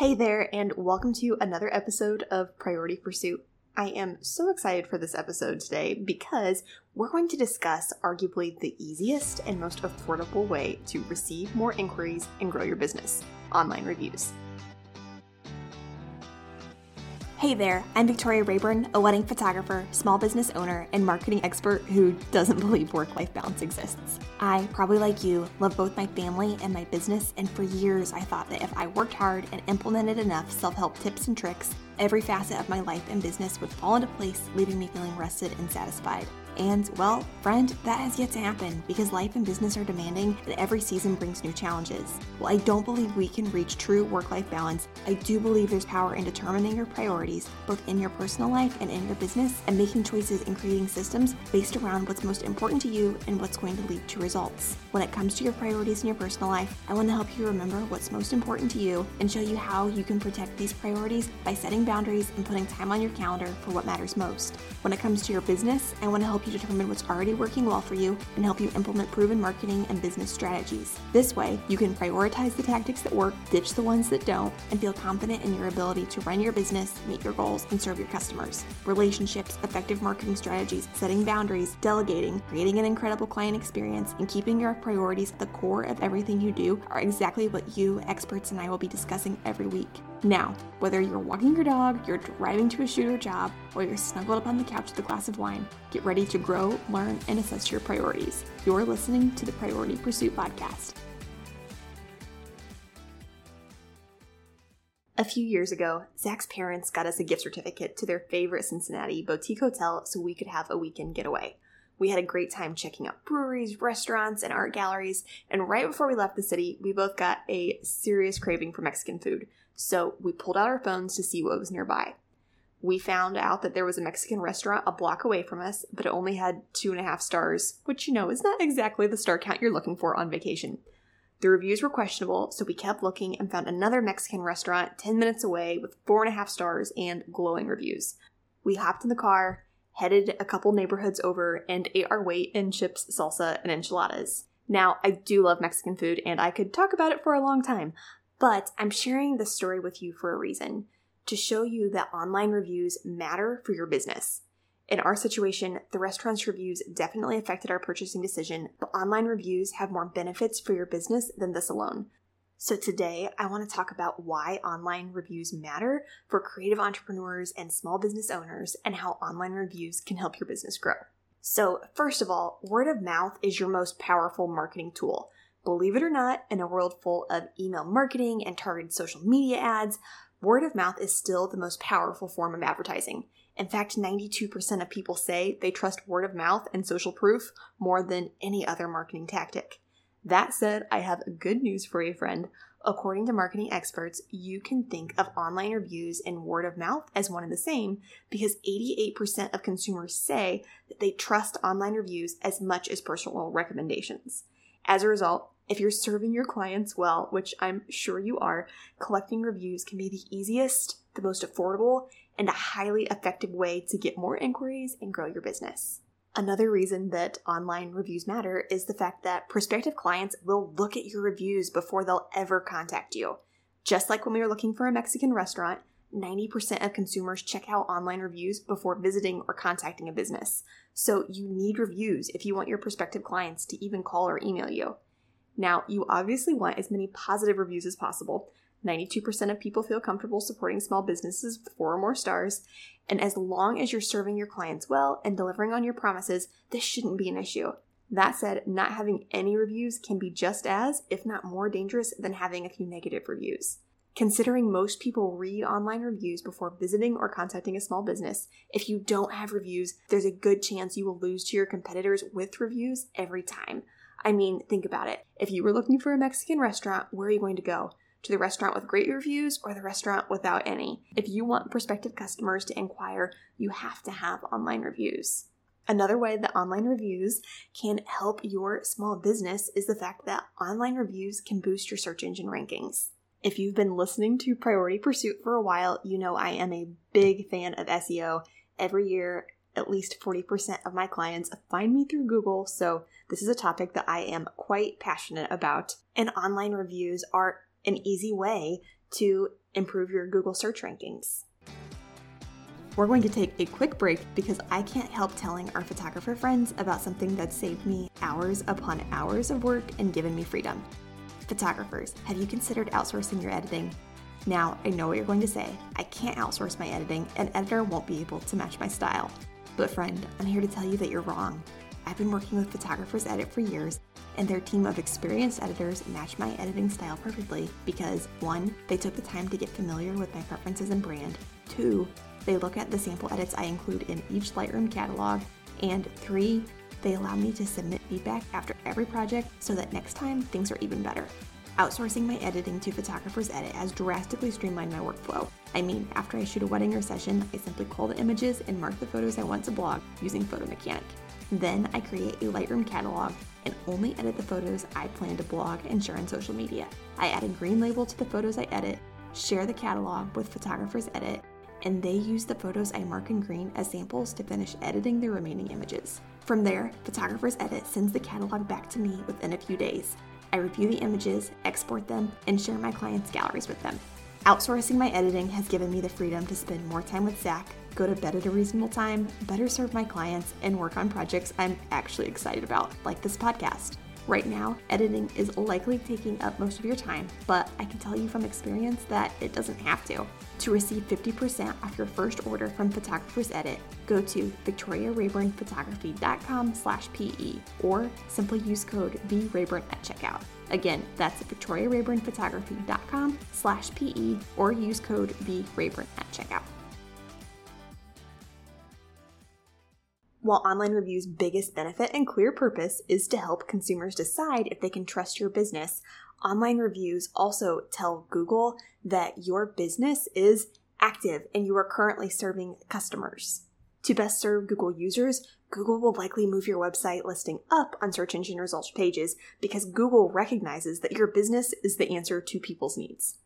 Hey there, and welcome to another episode of Priority Pursuit. I am so excited for this episode today because we're going to discuss arguably the easiest and most affordable way to receive more inquiries and grow your business online reviews. Hey there, I'm Victoria Rayburn, a wedding photographer, small business owner, and marketing expert who doesn't believe work life balance exists. I, probably like you, love both my family and my business, and for years I thought that if I worked hard and implemented enough self help tips and tricks, every facet of my life and business would fall into place, leaving me feeling rested and satisfied. And, well, friend, that has yet to happen because life and business are demanding and every season brings new challenges. While I don't believe we can reach true work life balance, I do believe there's power in determining your priorities, both in your personal life and in your business, and making choices and creating systems based around what's most important to you and what's going to lead to results. When it comes to your priorities in your personal life, I want to help you remember what's most important to you and show you how you can protect these priorities by setting boundaries and putting time on your calendar for what matters most. When it comes to your business, I want to help you determine what's already working well for you and help you implement proven marketing and business strategies. This way, you can prioritize the tactics that work, ditch the ones that don't, and feel confident in your ability to run your business, meet your goals, and serve your customers. Relationships, effective marketing strategies, setting boundaries, delegating, creating an incredible client experience, and keeping your priorities at the core of everything you do are exactly what you, experts, and I will be discussing every week. Now, whether you're walking your dog, you're driving to a shoot or job, or you're snuggled up on the couch with a glass of wine, get ready to grow, learn, and assess your priorities. You're listening to the Priority Pursuit Podcast. A few years ago, Zach's parents got us a gift certificate to their favorite Cincinnati boutique hotel so we could have a weekend getaway. We had a great time checking out breweries, restaurants, and art galleries, and right before we left the city, we both got a serious craving for Mexican food so we pulled out our phones to see what was nearby. We found out that there was a Mexican restaurant a block away from us, but it only had two and a half stars, which you know is not exactly the star count you're looking for on vacation. The reviews were questionable, so we kept looking and found another Mexican restaurant 10 minutes away with four and a half stars and glowing reviews. We hopped in the car, headed a couple neighborhoods over, and ate our weight in chips, salsa, and enchiladas. Now, I do love Mexican food, and I could talk about it for a long time, but I'm sharing this story with you for a reason to show you that online reviews matter for your business. In our situation, the restaurant's reviews definitely affected our purchasing decision, but online reviews have more benefits for your business than this alone. So, today I want to talk about why online reviews matter for creative entrepreneurs and small business owners and how online reviews can help your business grow. So, first of all, word of mouth is your most powerful marketing tool. Believe it or not, in a world full of email marketing and targeted social media ads, word of mouth is still the most powerful form of advertising. In fact, 92% of people say they trust word of mouth and social proof more than any other marketing tactic. That said, I have good news for you, friend. According to marketing experts, you can think of online reviews and word of mouth as one and the same because 88% of consumers say that they trust online reviews as much as personal recommendations. As a result, if you're serving your clients well, which I'm sure you are, collecting reviews can be the easiest, the most affordable, and a highly effective way to get more inquiries and grow your business. Another reason that online reviews matter is the fact that prospective clients will look at your reviews before they'll ever contact you. Just like when we were looking for a Mexican restaurant, 90% of consumers check out online reviews before visiting or contacting a business. So you need reviews if you want your prospective clients to even call or email you. Now, you obviously want as many positive reviews as possible. 92% of people feel comfortable supporting small businesses with four or more stars. And as long as you're serving your clients well and delivering on your promises, this shouldn't be an issue. That said, not having any reviews can be just as, if not more dangerous than having a few negative reviews. Considering most people read online reviews before visiting or contacting a small business, if you don't have reviews, there's a good chance you will lose to your competitors with reviews every time. I mean, think about it. If you were looking for a Mexican restaurant, where are you going to go? To the restaurant with great reviews or the restaurant without any? If you want prospective customers to inquire, you have to have online reviews. Another way that online reviews can help your small business is the fact that online reviews can boost your search engine rankings. If you've been listening to Priority Pursuit for a while, you know I am a big fan of SEO. Every year, at least 40% of my clients find me through Google, so this is a topic that I am quite passionate about. And online reviews are an easy way to improve your Google search rankings. We're going to take a quick break because I can't help telling our photographer friends about something that saved me hours upon hours of work and given me freedom. Photographers, have you considered outsourcing your editing? Now, I know what you're going to say. I can't outsource my editing, an editor won't be able to match my style. But, friend, I'm here to tell you that you're wrong. I've been working with Photographer's Edit for years, and their team of experienced editors match my editing style perfectly because 1. They took the time to get familiar with my preferences and brand, 2. They look at the sample edits I include in each Lightroom catalog, and 3. They allow me to submit feedback after every project so that next time things are even better. Outsourcing my editing to Photographer's Edit has drastically streamlined my workflow. I mean, after I shoot a wedding or session, I simply call the images and mark the photos I want to blog using Photo Mechanic. Then I create a Lightroom catalog and only edit the photos I plan to blog and share on social media. I add a green label to the photos I edit, share the catalog with Photographer's Edit, and they use the photos I mark in green as samples to finish editing the remaining images. From there, Photographer's Edit sends the catalog back to me within a few days. I review the images, export them, and share my clients' galleries with them. Outsourcing my editing has given me the freedom to spend more time with Zach, go to bed at a reasonable time, better serve my clients, and work on projects I'm actually excited about, like this podcast. Right now, editing is likely taking up most of your time, but I can tell you from experience that it doesn't have to. To receive 50% off your first order from Photographer's Edit, go to victoriarayburnphotography.com slash PE or simply use code VRayburn at checkout. Again, that's victoriarayburnphotography.com slash PE or use code VRayburn at checkout. While online reviews' biggest benefit and clear purpose is to help consumers decide if they can trust your business, online reviews also tell Google that your business is active and you are currently serving customers. To best serve Google users, Google will likely move your website listing up on search engine results pages because Google recognizes that your business is the answer to people's needs.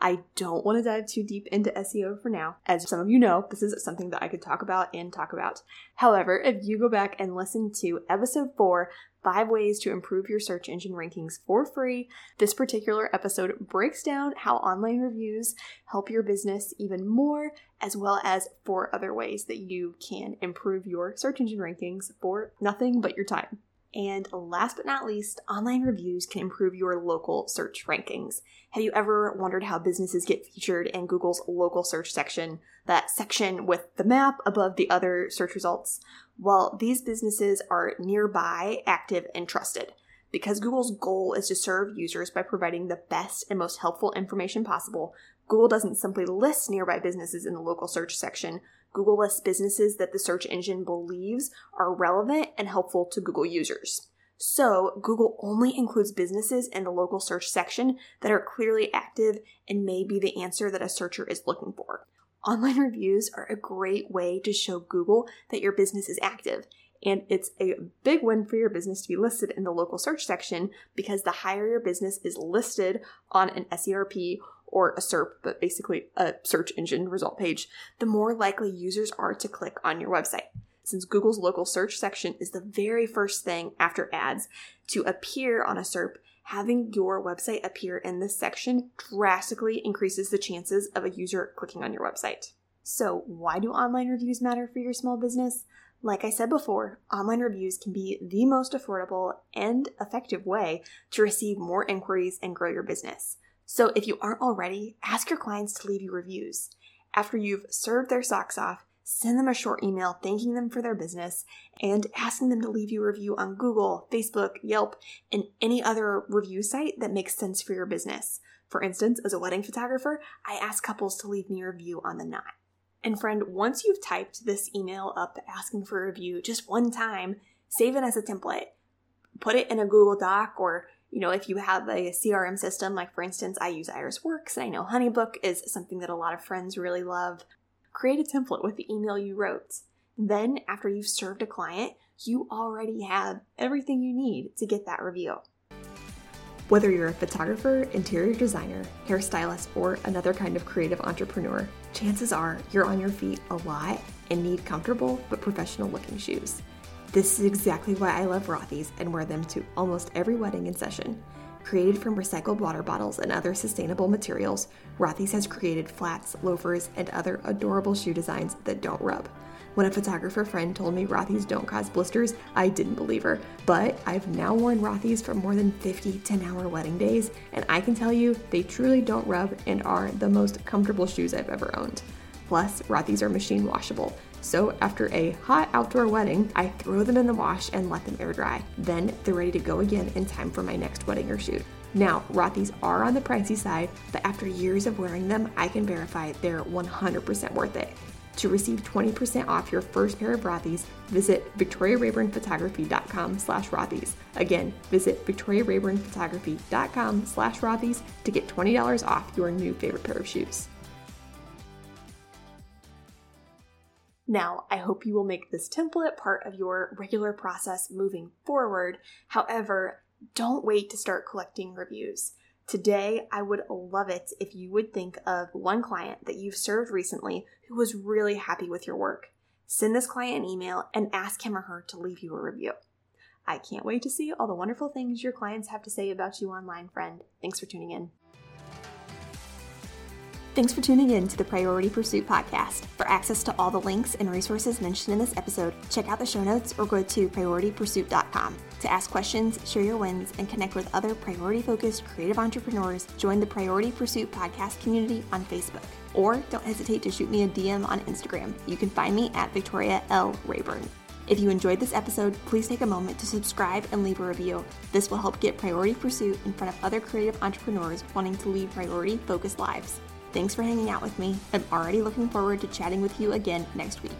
I don't want to dive too deep into SEO for now. As some of you know, this is something that I could talk about and talk about. However, if you go back and listen to episode four, Five Ways to Improve Your Search Engine Rankings for free, this particular episode breaks down how online reviews help your business even more, as well as four other ways that you can improve your search engine rankings for nothing but your time. And last but not least, online reviews can improve your local search rankings. Have you ever wondered how businesses get featured in Google's local search section, that section with the map above the other search results? Well, these businesses are nearby, active, and trusted. Because Google's goal is to serve users by providing the best and most helpful information possible, Google doesn't simply list nearby businesses in the local search section, Google lists businesses that the search engine believes are relevant and helpful to Google users. So, Google only includes businesses in the local search section that are clearly active and may be the answer that a searcher is looking for. Online reviews are a great way to show Google that your business is active, and it's a big win for your business to be listed in the local search section because the higher your business is listed on an SERP or a SERP, but basically a search engine result page, the more likely users are to click on your website. Since Google's local search section is the very first thing after ads to appear on a SERP, having your website appear in this section drastically increases the chances of a user clicking on your website. So, why do online reviews matter for your small business? Like I said before, online reviews can be the most affordable and effective way to receive more inquiries and grow your business. So if you aren't already, ask your clients to leave you reviews. After you've served their socks off, send them a short email thanking them for their business and asking them to leave you a review on Google, Facebook, Yelp, and any other review site that makes sense for your business. For instance, as a wedding photographer, I ask couples to leave me a review on the Knot. And friend, once you've typed this email up asking for a review just one time, save it as a template. Put it in a Google Doc or you know, if you have a CRM system, like for instance, I use IrisWorks I know HoneyBook is something that a lot of friends really love, create a template with the email you wrote. Then, after you've served a client, you already have everything you need to get that review. Whether you're a photographer, interior designer, hairstylist, or another kind of creative entrepreneur, chances are you're on your feet a lot and need comfortable but professional looking shoes. This is exactly why I love Rothy's and wear them to almost every wedding and session. Created from recycled water bottles and other sustainable materials, Rothy's has created flats, loafers, and other adorable shoe designs that don't rub. When a photographer friend told me Rothy's don't cause blisters, I didn't believe her. But I've now worn Rothy's for more than 50 10 hour wedding days, and I can tell you they truly don't rub and are the most comfortable shoes I've ever owned. Plus, Rothy's are machine washable. So after a hot outdoor wedding, I throw them in the wash and let them air dry. Then they're ready to go again in time for my next wedding or shoot. Now, Rothy's are on the pricey side, but after years of wearing them, I can verify they're 100% worth it. To receive 20% off your first pair of Rothy's, visit victoriarayburnphotography.com slash Rothy's. Again, visit victoriarayburnphotography.com slash Rothy's to get $20 off your new favorite pair of shoes. Now, I hope you will make this template part of your regular process moving forward. However, don't wait to start collecting reviews. Today, I would love it if you would think of one client that you've served recently who was really happy with your work. Send this client an email and ask him or her to leave you a review. I can't wait to see all the wonderful things your clients have to say about you online, friend. Thanks for tuning in. Thanks for tuning in to the Priority Pursuit podcast. For access to all the links and resources mentioned in this episode, check out the show notes or go to prioritypursuit.com. To ask questions, share your wins, and connect with other priority focused creative entrepreneurs, join the Priority Pursuit podcast community on Facebook. Or don't hesitate to shoot me a DM on Instagram. You can find me at Victoria L. Rayburn. If you enjoyed this episode, please take a moment to subscribe and leave a review. This will help get Priority Pursuit in front of other creative entrepreneurs wanting to lead priority focused lives. Thanks for hanging out with me. I'm already looking forward to chatting with you again next week.